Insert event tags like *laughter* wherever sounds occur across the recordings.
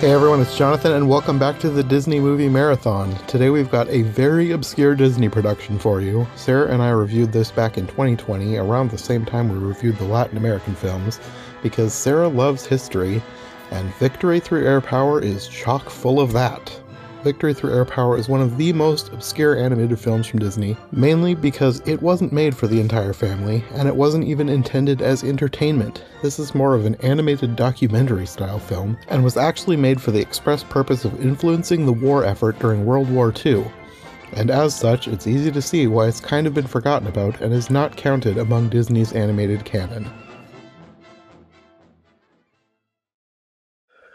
Hey everyone, it's Jonathan, and welcome back to the Disney Movie Marathon. Today we've got a very obscure Disney production for you. Sarah and I reviewed this back in 2020, around the same time we reviewed the Latin American films, because Sarah loves history, and Victory Through Air Power is chock full of that. Victory Through Air Power is one of the most obscure animated films from Disney, mainly because it wasn't made for the entire family, and it wasn't even intended as entertainment. This is more of an animated documentary style film, and was actually made for the express purpose of influencing the war effort during World War II. And as such, it's easy to see why it's kind of been forgotten about and is not counted among Disney's animated canon.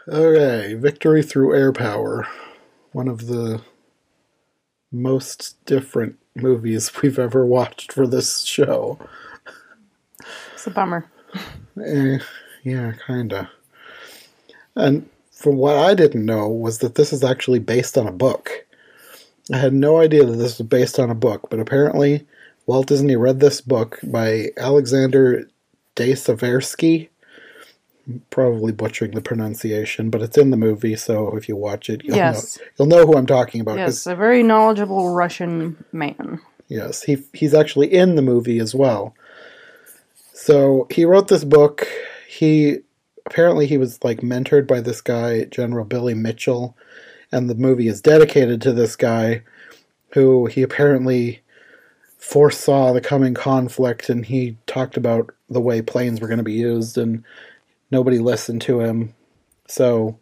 Okay, Victory Through Air Power one of the most different movies *laughs* we've ever watched for this show. It's a bummer. Eh, yeah, kinda. And from what I didn't know was that this is actually based on a book. I had no idea that this was based on a book, but apparently Walt Disney read this book by Alexander de Seversky, probably butchering the pronunciation, but it's in the movie, so if you watch it, you'll Yes. know you'll know who I'm talking about. Yes, a very knowledgeable Russian man. Yes, he he's actually in the movie as well. So he wrote this book. He apparently he was like mentored by this guy, General Billy Mitchell, and the movie is dedicated to this guy who he apparently foresaw the coming conflict and he talked about the way planes were going to be used and nobody listened to him. So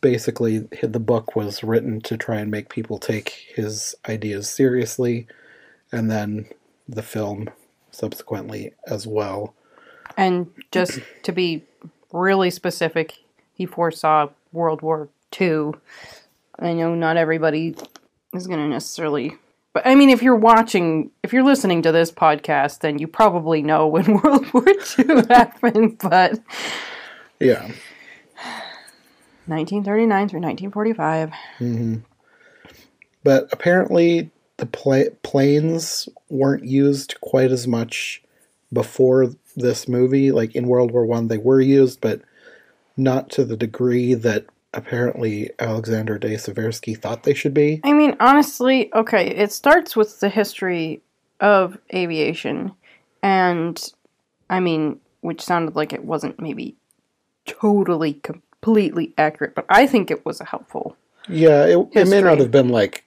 basically the book was written to try and make people take his ideas seriously and then the film subsequently as well. And just to be really specific, he foresaw World War II. I know not everybody is going to necessarily. But I mean, if you're watching, if you're listening to this podcast, then you probably know when *laughs* World War II *laughs* happened. But Yeah. 1939 through 1945. Mm-hmm. But apparently the pla- planes weren't used quite as much before this movie. Like in World War One, they were used, but not to the degree that apparently Alexander de Seversky thought they should be. I mean, honestly, okay, it starts with the history of aviation, and I mean, which sounded like it wasn't maybe totally completely accurate, but I think it was a helpful. Yeah, it, it may not have been like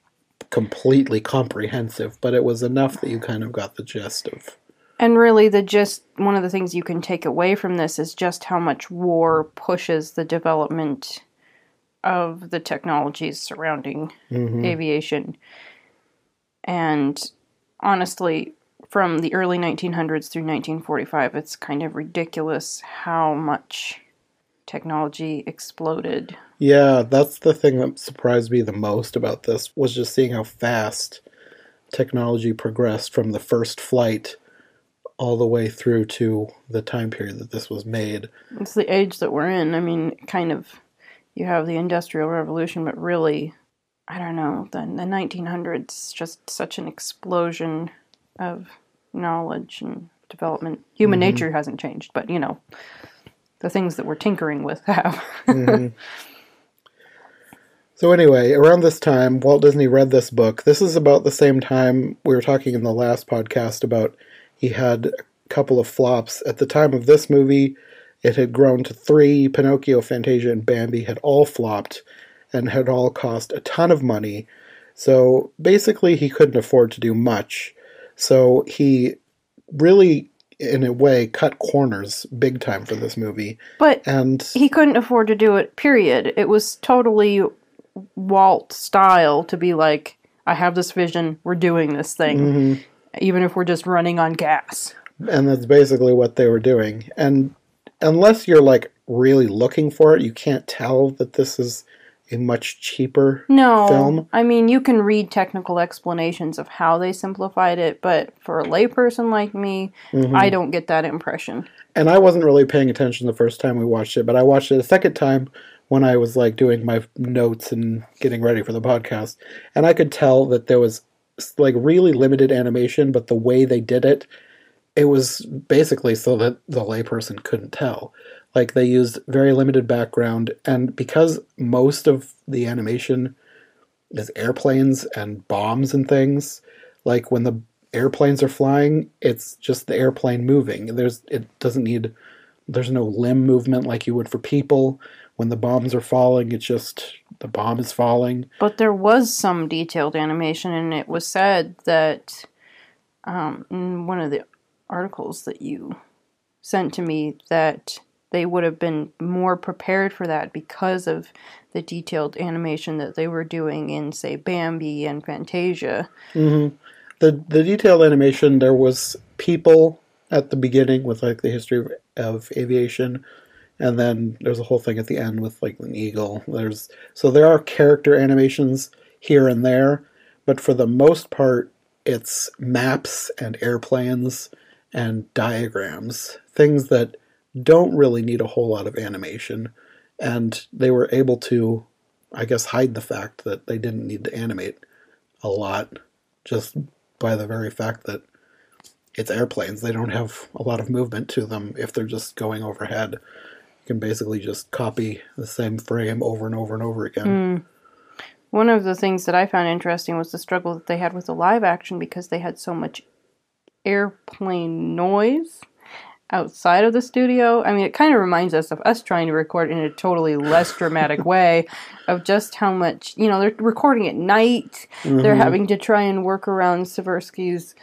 completely comprehensive, but it was enough that you kind of got the gist of. And really, the just one of the things you can take away from this is just how much war pushes the development of the technologies surrounding mm-hmm. aviation. And honestly, from the early 1900s through 1945, it's kind of ridiculous how much technology exploded. Yeah, that's the thing that surprised me the most about this was just seeing how fast technology progressed from the first flight all the way through to the time period that this was made. It's the age that we're in. I mean, kind of, you have the Industrial Revolution, but really, I don't know, the, the 1900s, just such an explosion of knowledge and development. Human mm-hmm. nature hasn't changed, but, you know, the things that we're tinkering with have. Mm-hmm. *laughs* So anyway, around this time, Walt Disney read this book. This is about the same time we were talking in the last podcast about he had a couple of flops. At the time of this movie, it had grown to three. Pinocchio, Fantasia, and Bambi had all flopped and had all cost a ton of money. So basically, he couldn't afford to do much. So he really, in a way, cut corners big time for this movie. but And he couldn't afford to do it, period. It was totally Walt style to be like, I have this vision, we're doing this thing, mm-hmm. even if we're just running on gas. and that's basically what they were doing. And unless you're like really looking for it, you can't tell that this is a much cheaper No, film. I mean you can read technical explanations of how they simplified it, but for a layperson like me, Mm-hmm. I don't get that impression. And I wasn't really paying attention the first time we watched it, but I watched it a second time when I was like doing my notes and getting ready for the podcast, and I could tell that there was like really limited animation, but the way they did it, it was basically so that the layperson couldn't tell. Like they used very limited background, and because most of the animation is airplanes and bombs and things, like when the airplanes are flying, it's just the airplane moving. There's it doesn't need there's no limb movement like you would for people. When the bombs are falling, it's just the bomb is falling. But there was some detailed animation, and it was said that um, in one of the articles that you sent to me that they would have been more prepared for that because of the detailed animation that they were doing in, say, Bambi and Fantasia. Mm-hmm. The the detailed animation there was people at the beginning with like the history of, of aviation, and then there's a whole thing at the end with like an eagle. There's so there are character animations here and there, but for the most part, it's maps and airplanes and diagrams, things that don't really need a whole lot of animation. And they were able to, I guess, hide the fact that they didn't need to animate a lot just by the very fact that it's airplanes. They don't have a lot of movement to them if they're just going overhead. You can basically just copy the same frame over and over and over again. Mm. One of the things that I found interesting was the struggle that they had with the live action because they had so much airplane noise outside of the studio. I mean, it kind of reminds us of us trying to record in a totally less dramatic *laughs* way of just how much, you know, they're recording at night. Mm-hmm. They're having to try and work around Seversky's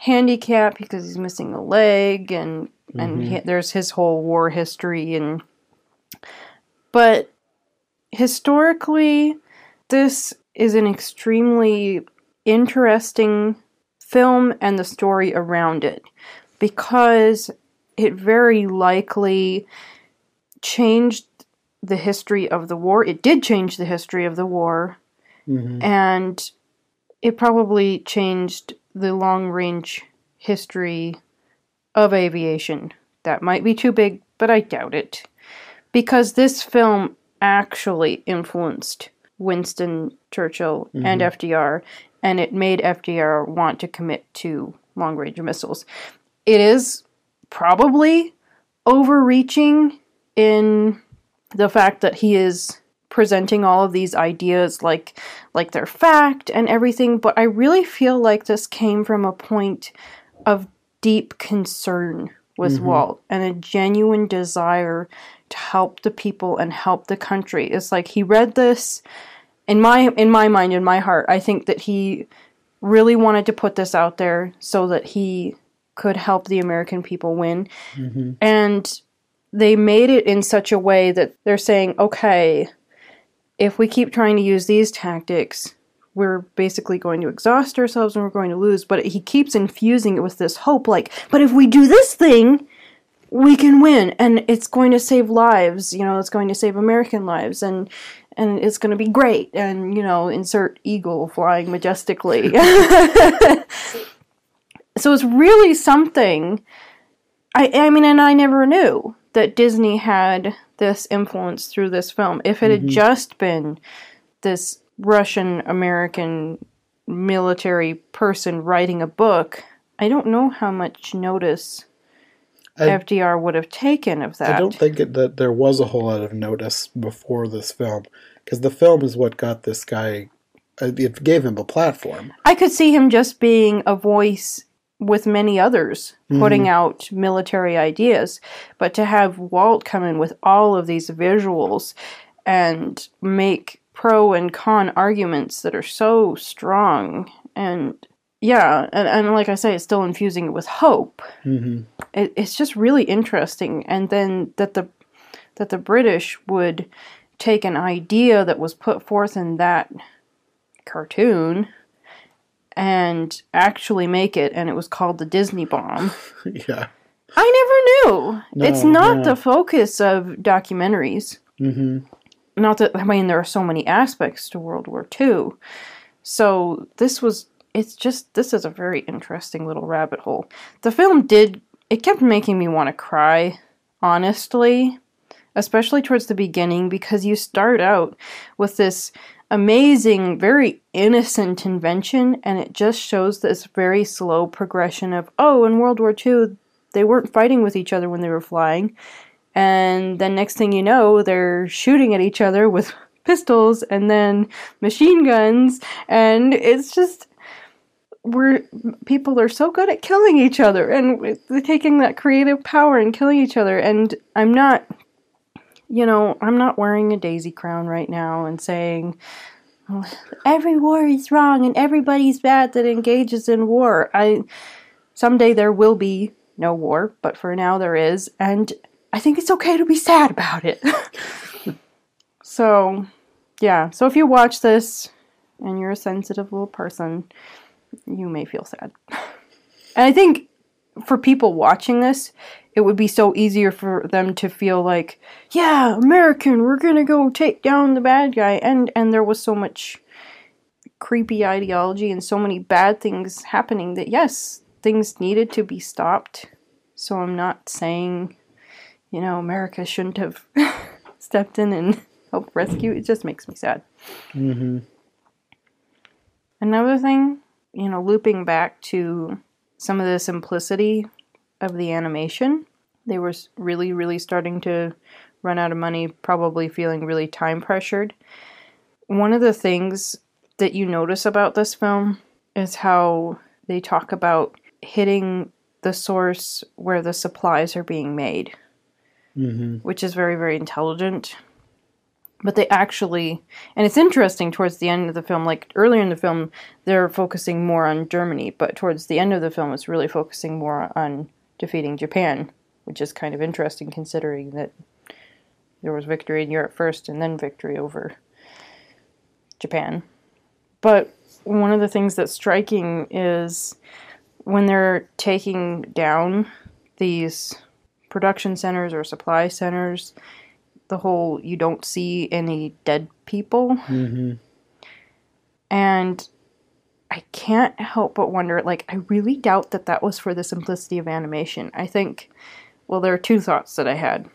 handicap because he's missing a leg and and mm-hmm. he, there's his whole war history and but historically this is an extremely interesting film and the story around it because it very likely changed the history of the war. It did change the history of the war. Mm-hmm. And it probably changed the long range history of aviation. That might be too big, but I doubt it. Because this film actually influenced Winston Churchill mm-hmm. and FDR, and it made FDR want to commit to long range missiles. It is probably overreaching in the fact that he is presenting all of these ideas like like they're fact and everything but i really feel like this came from a point of deep concern with mm-hmm. walt and a genuine desire to help the people and help the country it's like he read this in my in my mind in my heart i think that he really wanted to put this out there so that he could help the American people win. Mm-hmm. And they made it in such a way that they're saying, okay, if we keep trying to use these tactics, we're basically going to exhaust ourselves and we're going to lose. But he keeps infusing it with this hope like, but if we do this thing, we can win and it's going to save lives, you know, it's going to save American lives and and it's going to be great and you know, insert eagle flying majestically. *laughs* *laughs* so it's really something. I I mean, and I never knew that Disney had this influence through this film. If it mm-hmm. had just been this Russian American military person writing a book, I don't know how much notice I, FDR would have taken of that. I don't think it, that there was a whole lot of notice before this film, because the film is what got this guy. Uh, it gave him a platform. I could see him just being a voice with many others putting mm-hmm. out military ideas, but to have Walt come in with all of these visuals and make pro and con arguments that are so strong and yeah and, and like i say it's still infusing it with hope mm-hmm. it, it's just really interesting and then that the that the british would take an idea that was put forth in that cartoon and actually make it, and it was called the Disney Bomb. *laughs* yeah. I never knew. No, it's not the focus of documentaries. Mm-hmm. Not that, I mean, there are so many aspects to World War II. So this was, it's just, this is a very interesting little rabbit hole. The film did, it kept making me want to cry, honestly, especially towards the beginning, because you start out with this amazing, very innocent invention, and it just shows this very slow progression of, oh, in World War II, they weren't fighting with each other when they were flying. And then next thing you know, they're shooting at each other with *laughs* pistols and then machine guns. And it's just, we're, people are so good at killing each other and taking that creative power and killing each other. And I'm not, you know, I'm not wearing a daisy crown right now and saying, oh, every war is wrong and everybody's bad that engages in war. I someday there will be no war, but for now there is, and I think it's okay to be sad about it. *laughs* so, yeah. So if you watch this and you're a sensitive little person, you may feel sad. And I think for people watching this, it would be so easier for them to feel like, yeah, American, we're gonna go take down the bad guy, and and there was so much creepy ideology and so many bad things happening that yes, things needed to be stopped. So I'm not saying, you know, America shouldn't have *laughs* stepped in and helped rescue. It just makes me sad. Mm-hmm. Another thing, you know, looping back to some of the simplicity of the animation, they were really, really starting to run out of money, probably feeling really time pressured. One of the things that you notice about this film is how they talk about hitting the source where the supplies are being made, Mm-hmm. which is very, very intelligent. But they actually, and it's interesting towards the end of the film, like earlier in the film, they're focusing more on Germany, but towards the end of the film, it's really focusing more on defeating Japan, which is kind of interesting considering that there was victory in Europe first and then victory over Japan. But one of the things that's striking is when they're taking down these production centers or supply centers, the whole you don't see any dead people. Mm-hmm. And I can't help but wonder like, I really doubt that that was for the simplicity of animation. I think, well, there are two thoughts that I had.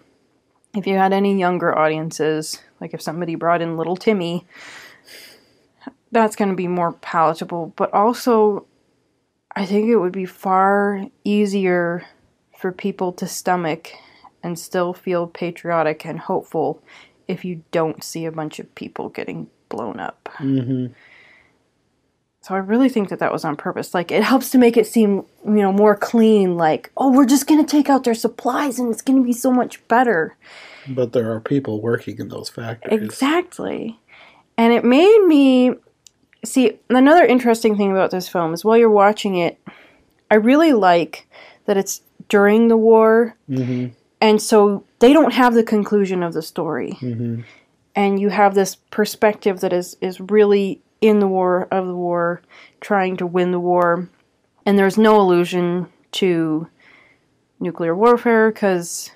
If you had any younger audiences, like if somebody brought in little Timmy, that's going to be more palatable. But also, I think it would be far easier for people to stomach and still feel patriotic and hopeful if you don't see a bunch of people getting blown up. Mm-hmm. So I really think that that was on purpose. Like it helps to make it seem, you know, more clean. Like, oh, we're just gonna take out their supplies and it's gonna be so much better. But there are people working in those factories. Exactly. And it made me see another interesting thing about this film is while you're watching it, I really like that it's during the war, Mm-hmm. And so they don't have the conclusion of the story. Mm-hmm. and you have this perspective that is is really in the war of the war trying to win the war and there's no allusion to nuclear warfare because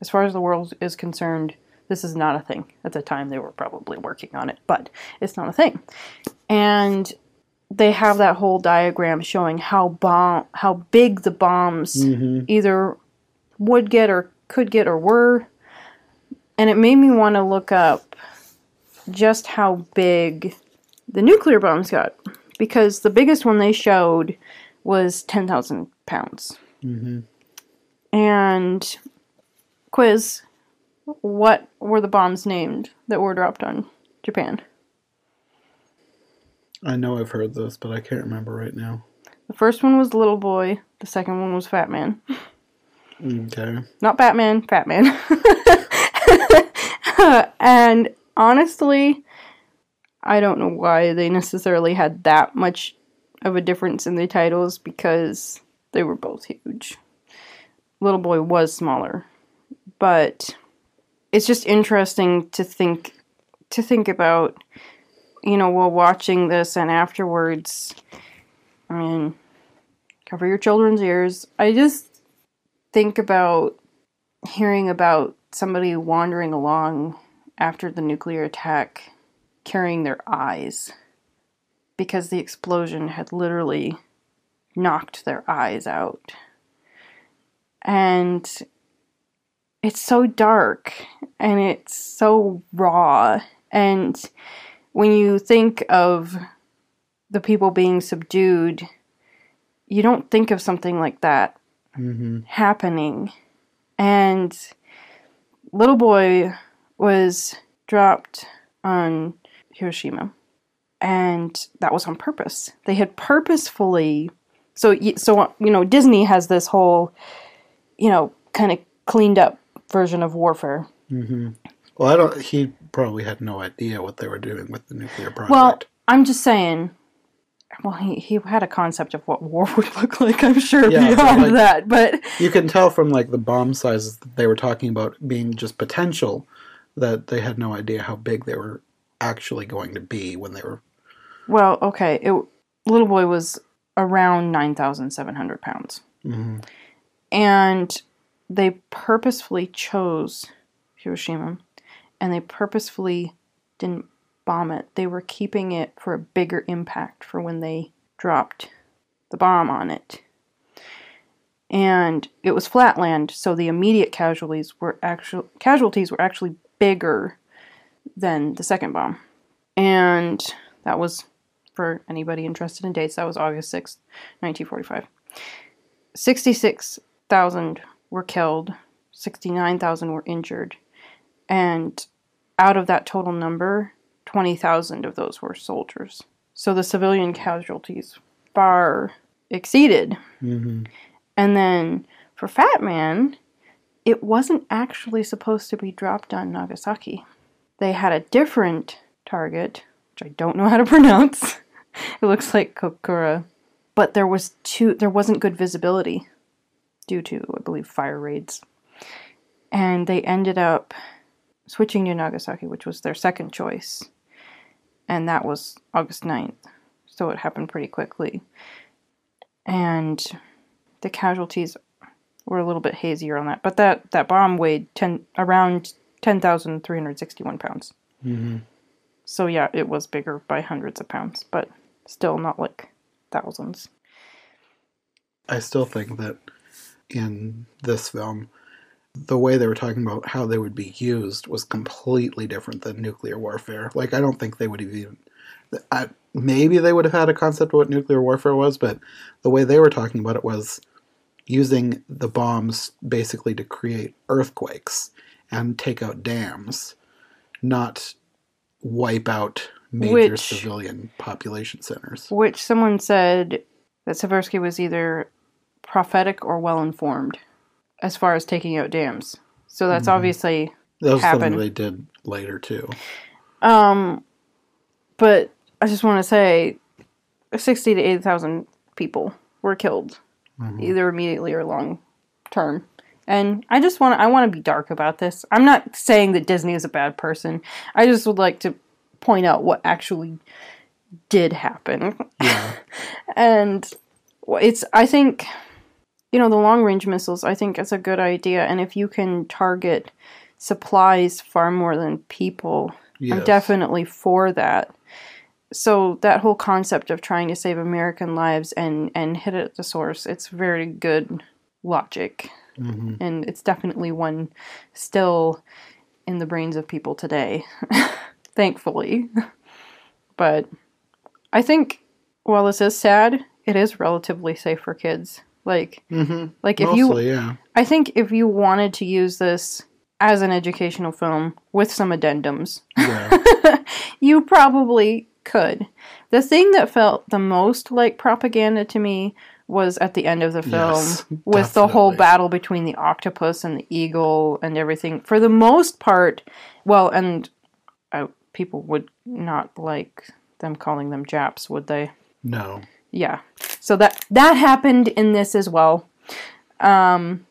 as far as the world is concerned this is not a thing at the time they were probably working on it but it's not a thing and they have that whole diagram showing how bomb how big the bombs Mm-hmm. either would get or could get or were. And it made me want to look up just how big the nuclear bombs got. Because the biggest one they showed was 10,000 pounds. Mm-hmm. And quiz what were the bombs named that were dropped on Japan? I know I've heard this, but I can't remember right now. The first one was Little Boy, the second one was Fat Man. *laughs* Okay. not Batman, Fat Man. *laughs* and honestly, I don't know why they necessarily had that much of a difference in the titles because they were both huge. Little Boy was smaller, but it's just interesting to think to think about you know while watching this and afterwards I mean cover your children's ears. I just think about hearing about somebody wandering along after the nuclear attack carrying their eyes because the explosion had literally knocked their eyes out. And it's so dark and it's so raw. And when you think of the people being subdued, you don't think of something like that Mm-hmm. happening. And little boy was dropped on Hiroshima, and that was on purpose. They had purposefully. So, so you know, Disney has this whole, you know, kind of cleaned up version of warfare. Well, I don't. He probably had no idea what they were doing with the nuclear project. Well, I'm just saying. Well, he, he had a concept of what war *laughs* would look like. I'm sure Yeah, beyond like- that, but you can tell from like the bomb sizes that they were talking about being just potential, that they had no idea how big they were actually going to be when they were. well, okay. It little boy was around nine thousand seven hundred pounds, Mhm. and they purposefully chose Hiroshima, and they purposefully didn't bomb it. They were keeping it for a bigger impact for when they dropped the bomb on it. And it was flatland, so the immediate casualties were actual casualties were actually bigger than the second bomb. And that was for anybody interested in dates, that was August 6th, 1945. 66,000 were killed, 69,000 were injured, and out of that total number, 20,000 of those were soldiers. So the civilian casualties far exceeded. Mhm. And then for Fat Man, it wasn't actually supposed to be dropped on Nagasaki. They had a different target, which I don't know how to *laughs* pronounce. it looks like Kokura, but there was two there wasn't good visibility due to I believe fire raids. And they ended up switching to Nagasaki, which was their second choice. And that was August 9th. So it happened pretty quickly. And the casualties were a little bit hazier on that, but that that bomb weighed ten around ten thousand three hundred sixty one pounds. Mhm. So yeah, it was bigger by hundreds of pounds, but still not like thousands. I still think that in this film, the way they were talking about how they would be used was completely different than nuclear warfare. Like, I don't think they would have even. I, maybe they would have had a concept of what nuclear warfare was, but the way they were talking about it was using the bombs basically to create earthquakes and take out dams, not wipe out major Which- civilian population centers. Which someone said that Seversky was either prophetic or well informed as far as taking out dams. So that's Mhm. obviously That was happen. something they did later, too. Um, but I just want to say, sixty to eighty thousand people were killed, Mhm. either immediately or long term. And I just want I want to be dark about this. I'm not saying that Disney is a bad person. I just would like to point out what actually did happen. Yeah. *laughs* And it's, I think, you know, the long range missiles, I think is a good idea. And if you can target supplies far more than people, I'm definitely for that. So that whole concept of trying to save American lives and and hit it at the source, it's very good logic, Mhm. and it's definitely one still in the brains of people today, *laughs* thankfully. But I think while this is sad, it is relatively safe for kids. Like Mhm. like if you yeah. I think if you wanted to use this as an educational film with some addendums, Yeah. *laughs* you probably could. The thing that felt the most like propaganda to me was at the end of the film Yes, with the whole battle between the octopus and the eagle and everything. For the most part, well, and uh, people would not like them calling them Japs, would they? No. Yeah. So that that happened in this as well. Um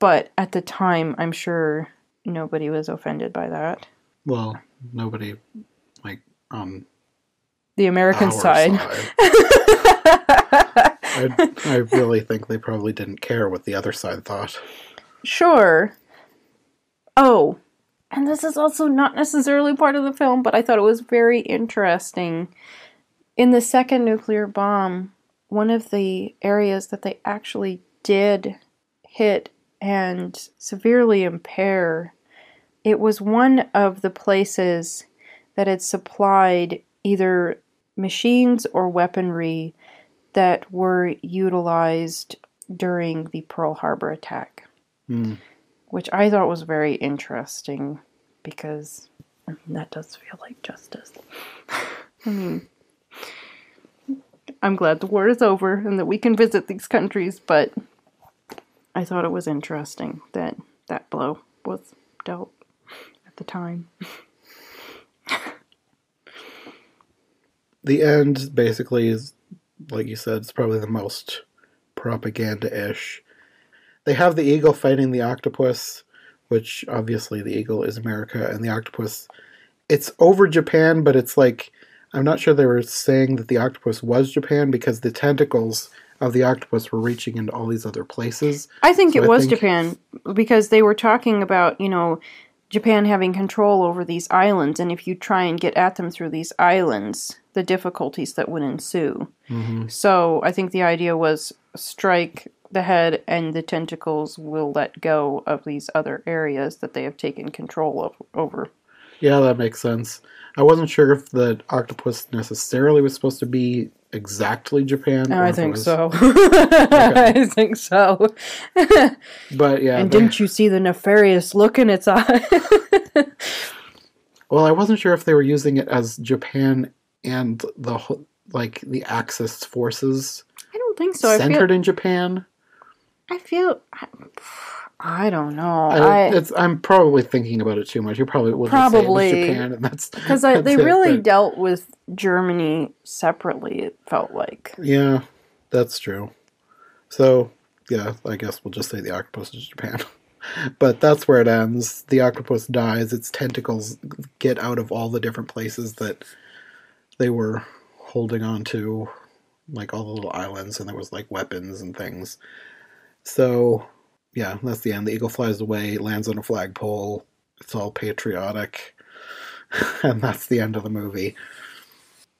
but at the time i'm sure nobody was offended by that. Well, nobody like on the american our side, I, *laughs* I really think they probably didn't care what the other side thought. sure. Oh and this is also not necessarily part of the film but i thought it was very interesting in the second nuclear bomb one of the areas that they actually did hit and severely impair it was one of the places that had supplied either machines or weaponry that were utilized during the Pearl Harbor attack. Hmm. which I thought was very interesting because I mean, that does feel like justice. *laughs* I mean, I'm glad the war is over and that we can visit these countries, but I thought it was interesting that that blow was dealt at the time. the end basically is, like you said, it's probably the most propaganda ish. They have the eagle fighting the octopus, which obviously the eagle is America, and the octopus. It's over Japan, but it's like I'm not sure they were saying that the octopus was Japan because the tentacles of the octopus were reaching into all these other places. I think So it I was think- Japan because they were talking about, you know, Japan having control over these islands, and if you try and get at them through these islands, the difficulties that would ensue. Mm-hmm. So I think the idea was strike the head, and the tentacles will let go of these other areas that they have taken control of over. Yeah, that makes sense. I wasn't sure if the octopus necessarily was supposed to be exactly Japan. I think so. *laughs* *laughs* I think so. But yeah, and didn't you see the nefarious look in its *laughs* eye? well, I wasn't sure if they were using it as Japan and the whole- like the Axis forces I don't think so. I feel centered in Japan. I feel. I, I don't know. I, I'm probably thinking about it too much. You probably will Probably. just say it was Japan, and that's because they it, really but- dealt with Germany separately. It felt like. yeah, that's true. So yeah, I guess we'll just say the octopus is Japan. *laughs* but that's where it ends. The octopus dies. Its tentacles get out of all the different places that they were holding on to, like all the little islands, and there was like weapons and things. So yeah, that's the end. The eagle flies away, lands on a flagpole. It's all patriotic, *laughs* and that's the end of the movie.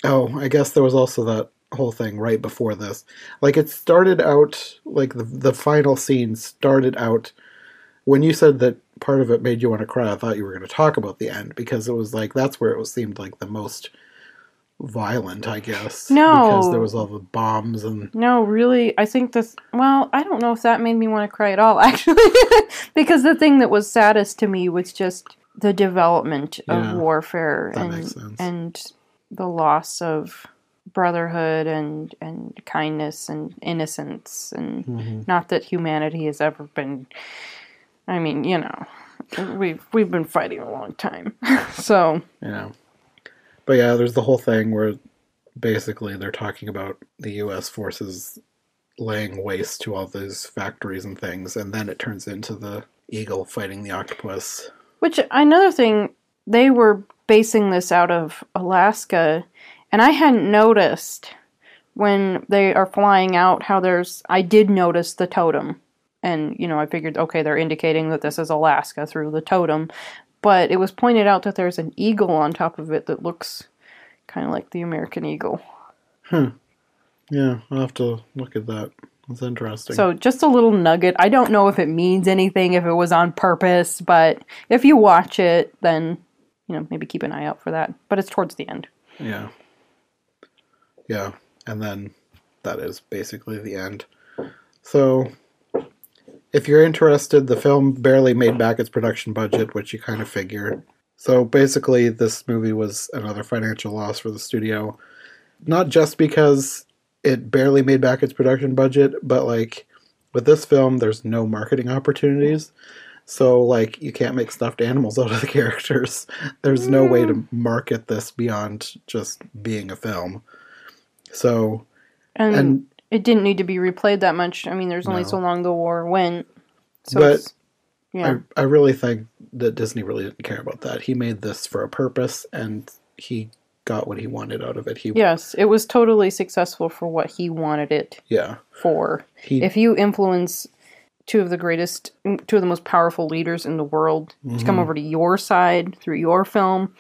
Oh, I guess there was also that whole thing right before this. Like it started out like the the final scene started out when you said that part of it made you want to cry. I thought you were going to talk about the end because it was like that's where it was seemed like the most violent, I guess. No. because there was all the bombs and No, really, I think this. Well, I don't know if that made me want to cry at all, *laughs* actually, because the thing that was saddest to me was just the development of Yeah, warfare and and the loss of brotherhood and and kindness and innocence and Mm-hmm. not that humanity has ever been. I mean, you know, we've we've been fighting a long time, *laughs* so you know. But yeah, there's the whole thing where basically they're talking about the U.S. forces laying waste to all those factories and things, and then it turns into the eagle fighting the octopus. Which another thing, they were basing this out of Alaska, and I hadn't noticed when they are flying out how there's. I did notice the totem, and you know I figured okay they're indicating that this is Alaska through the totem, but it was pointed out that there's an eagle on top of it that looks kind of like the American eagle. Hmm. Yeah, I'll have to look at that. That's interesting. So just a little nugget. I don't know if it means anything, if it was on purpose, but if you watch it, then you know maybe keep an eye out for that. But it's towards the end. yeah. Yeah, and then that is basically the end. So, if you're interested, the film barely made back its production budget, which you kind of figure. So, basically, this movie was another financial loss for the studio. Not just because it barely made back its production budget, but like with this film, there's no marketing opportunities. So, like, you can't make stuffed animals out of the *laughs* characters. There's no way to mm. market this beyond just being a film. So, um, And, and it didn't need to be replayed that much. I mean, there's only No. so long the war went. So But yeah. I, I really think that Disney really didn't care about that. He made this for a purpose, and he got what he wanted out of it. He, yes, it was totally successful for what he wanted it yeah, for. he, If you influence two of the greatest, two of the most powerful leaders in the world to Mm-hmm. come over to your side through your film,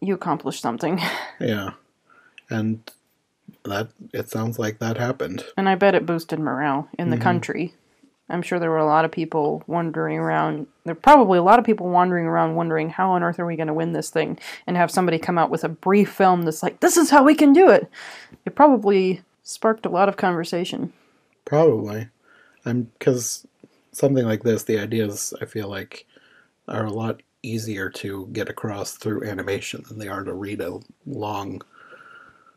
you accomplish something. *laughs* yeah, and that it sounds like that happened. And I bet it boosted morale in Mm-hmm. the country. I'm sure there were a lot of people wandering around. There probably a lot of people wandering around wondering how on earth are we going to win this thing and have somebody come out with a brief film that's like, this is how we can do it. It probably sparked a lot of conversation. Probably, I'm because something like this, the ideas I feel like are a lot easier to get across through animation than they are to read a long,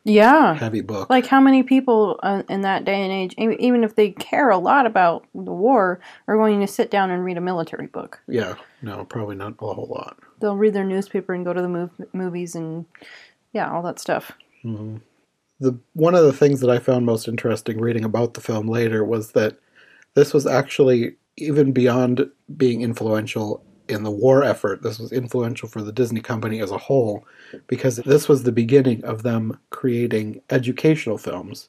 Yeah. heavy book. Like, how many people uh, in that day and age, even if they care a lot about the war, are going to sit down and read a military book? yeah, no, probably not a whole lot. They'll read their newspaper and go to the mov- movies and, yeah, all that stuff. the one of the things that I found most interesting reading about the film later was that this was actually even beyond being influential in the war effort. This was influential for the Disney company as a whole because this was the beginning of them creating educational films.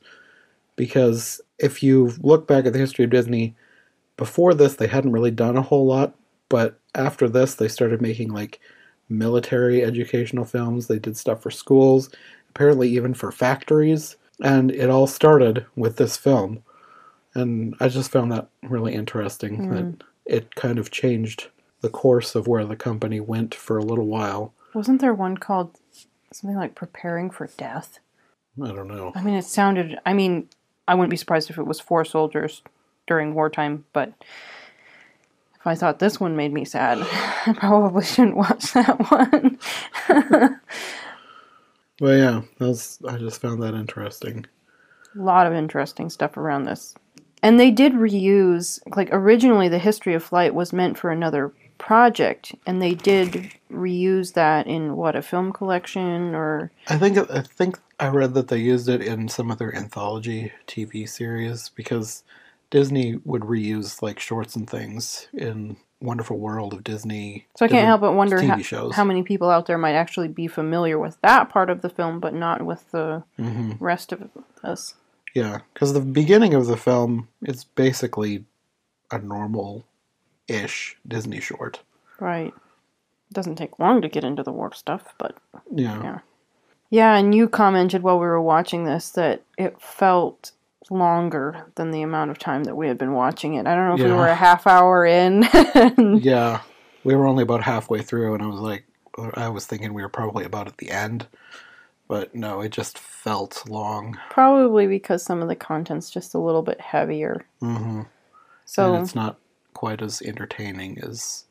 Because if you look back at the history of Disney, before this they hadn't really done a whole lot, but after this they started making like military educational films. They did stuff for schools, apparently even for factories, and it all started with this film. And I just found that really interesting that mm. it kind of changed the course of where the company went for a little while. Wasn't there one called something like Preparing for Death? I don't know. I mean, it sounded. I mean, I wouldn't be surprised if it was for soldiers during wartime, but if I thought this one made me sad, *laughs* I probably shouldn't watch that one. *laughs* well, yeah, that's I just found that interesting. A lot of interesting stuff around this. And they did reuse, like, originally the history of flight was meant for another project, and they did reuse that in what, a film collection or. I think I think I read that they used it in some of their anthology TV series because Disney would reuse like shorts and things in Wonderful World of Disney. So I can't help but wonder how, how many people out there might actually be familiar with that part of the film, but not with the hmm rest of us. Yeah, because the beginning of the film is basically a normal-ish Disney short. Right. It doesn't take long to get into the war stuff, but Yeah, Yeah. yeah. And you commented while we were watching this that it felt longer than the amount of time that we had been watching it. I don't know if we were a half hour in. *laughs* yeah. We were only about halfway through, and I was like, I was thinking we were probably about at the end, but no, it just felt long. Probably because some of the content's just a little bit heavier. hmm So and it's not quite as entertaining as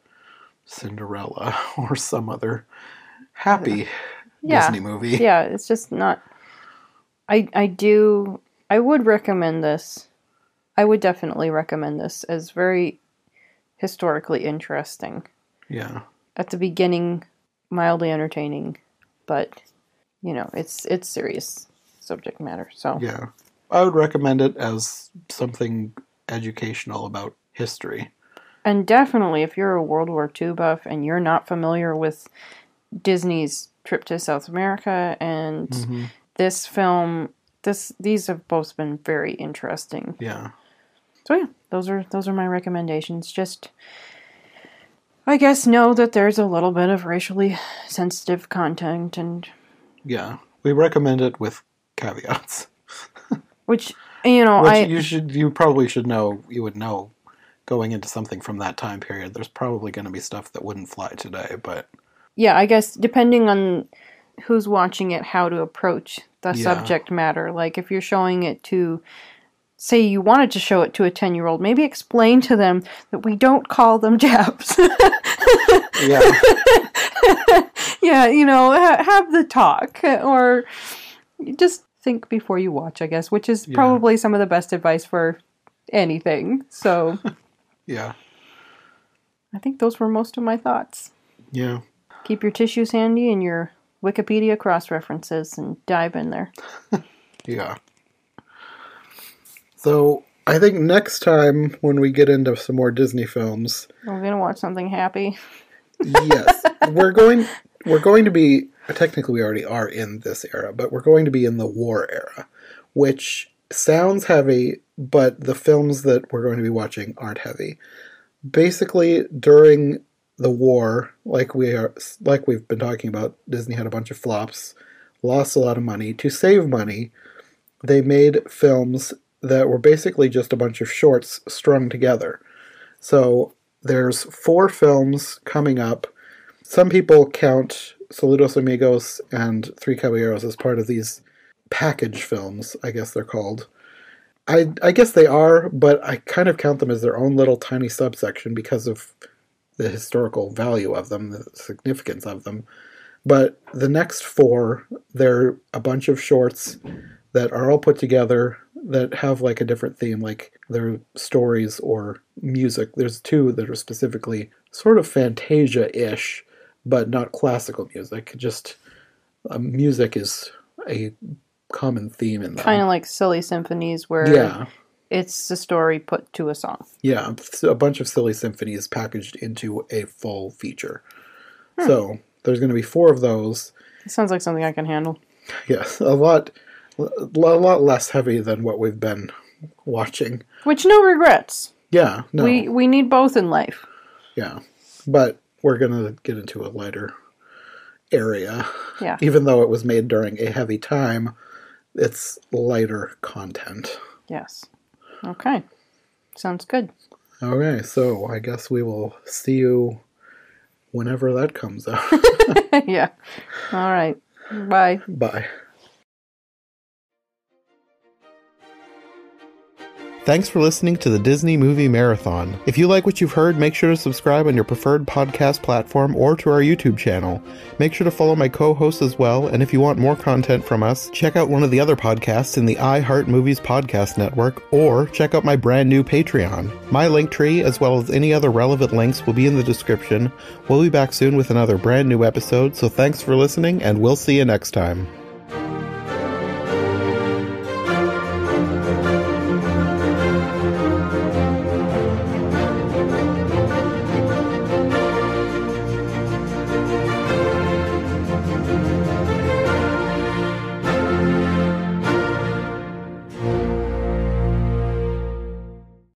Cinderella *laughs* or some other happy Yeah. Disney movie. yeah, it's just not. I I do. I would recommend this. I would definitely recommend this as very historically interesting. Yeah. At the beginning, mildly entertaining, but you know, it's it's serious subject matter. So Yeah. I would recommend it as something educational about history. And definitely, if you're a World War II buff and you're not familiar with Disney's trip to South America and Mhm. this film, this these have both been very interesting. Yeah. So yeah, those are those are my recommendations. Just, I guess, know that there's a little bit of racially sensitive content, and Yeah. We recommend it with caveats. *laughs* which you know Which I you should you probably should know you would know going into something from that time period. There's probably going to be stuff that wouldn't fly today, but yeah, I guess depending on who's watching it, how to approach the Yeah. subject matter. Like if you're showing it to, say, you wanted to show it to a 10 year old, maybe explain to them that we don't call them *laughs* Japs. yeah. *laughs* yeah, you know, ha- have the talk. Or just think before you watch, I guess, which is Yeah. probably some of the best advice for anything. So *laughs* yeah. I think those were most of my thoughts. Yeah. Keep your tissues handy and your Wikipedia cross references and dive in there. *laughs* Yeah. So I think next time when we get into some more Disney films, We're gonna watch something happy. yes, *laughs* we're going we're going to be technically we already are in this era, but we're going to be in the war era, which sounds heavy, but the films that we're going to be watching aren't heavy. Basically, during the war, like we are like we've been talking about, Disney had a bunch of flops, lost a lot of money. To save money, they made films that were basically just a bunch of shorts strung together. So there's four films coming up. Some people count Saludos Amigos and Three Caballeros as part of these package films, I guess they're called. I I guess they are, but I kind of count them as their own little tiny subsection because of the historical value of them, the significance of them. But the next four, they're a bunch of shorts that are all put together that have like a different theme, like they're stories or music. There's two that are specifically sort of Fantasia ish, but not classical music. Just uh, music is a common theme in them. Kind of like silly symphonies where yeah, it's a story put to a song. yeah, a bunch of silly symphonies packaged into a full feature. Hmm. So there's going to be four of those. It sounds like something I can handle. Yes, a lot, a lot less heavy than what we've been watching. Which no regrets. Yeah, no, We we need both in life. yeah, but we're gonna get into a lighter area. Yeah. Even though it was made during a heavy time, it's lighter content. Yes. Okay. Sounds good. Okay, so I guess we will see you whenever that comes out. *laughs* yeah. All right. Bye. Bye. Thanks for listening to the Disney Movie Marathon. If you like what you've heard, make sure to subscribe on your preferred podcast platform or to our YouTube channel. Make sure to follow my co hosts as well, and if you want more content from us, check out one of the other podcasts in the iHeart Movies Podcast Network or check out my brand new Patreon. My link tree, as well as any other relevant links, will be in the description. We'll be back soon with another brand new episode, so thanks for listening, and we'll see you next time.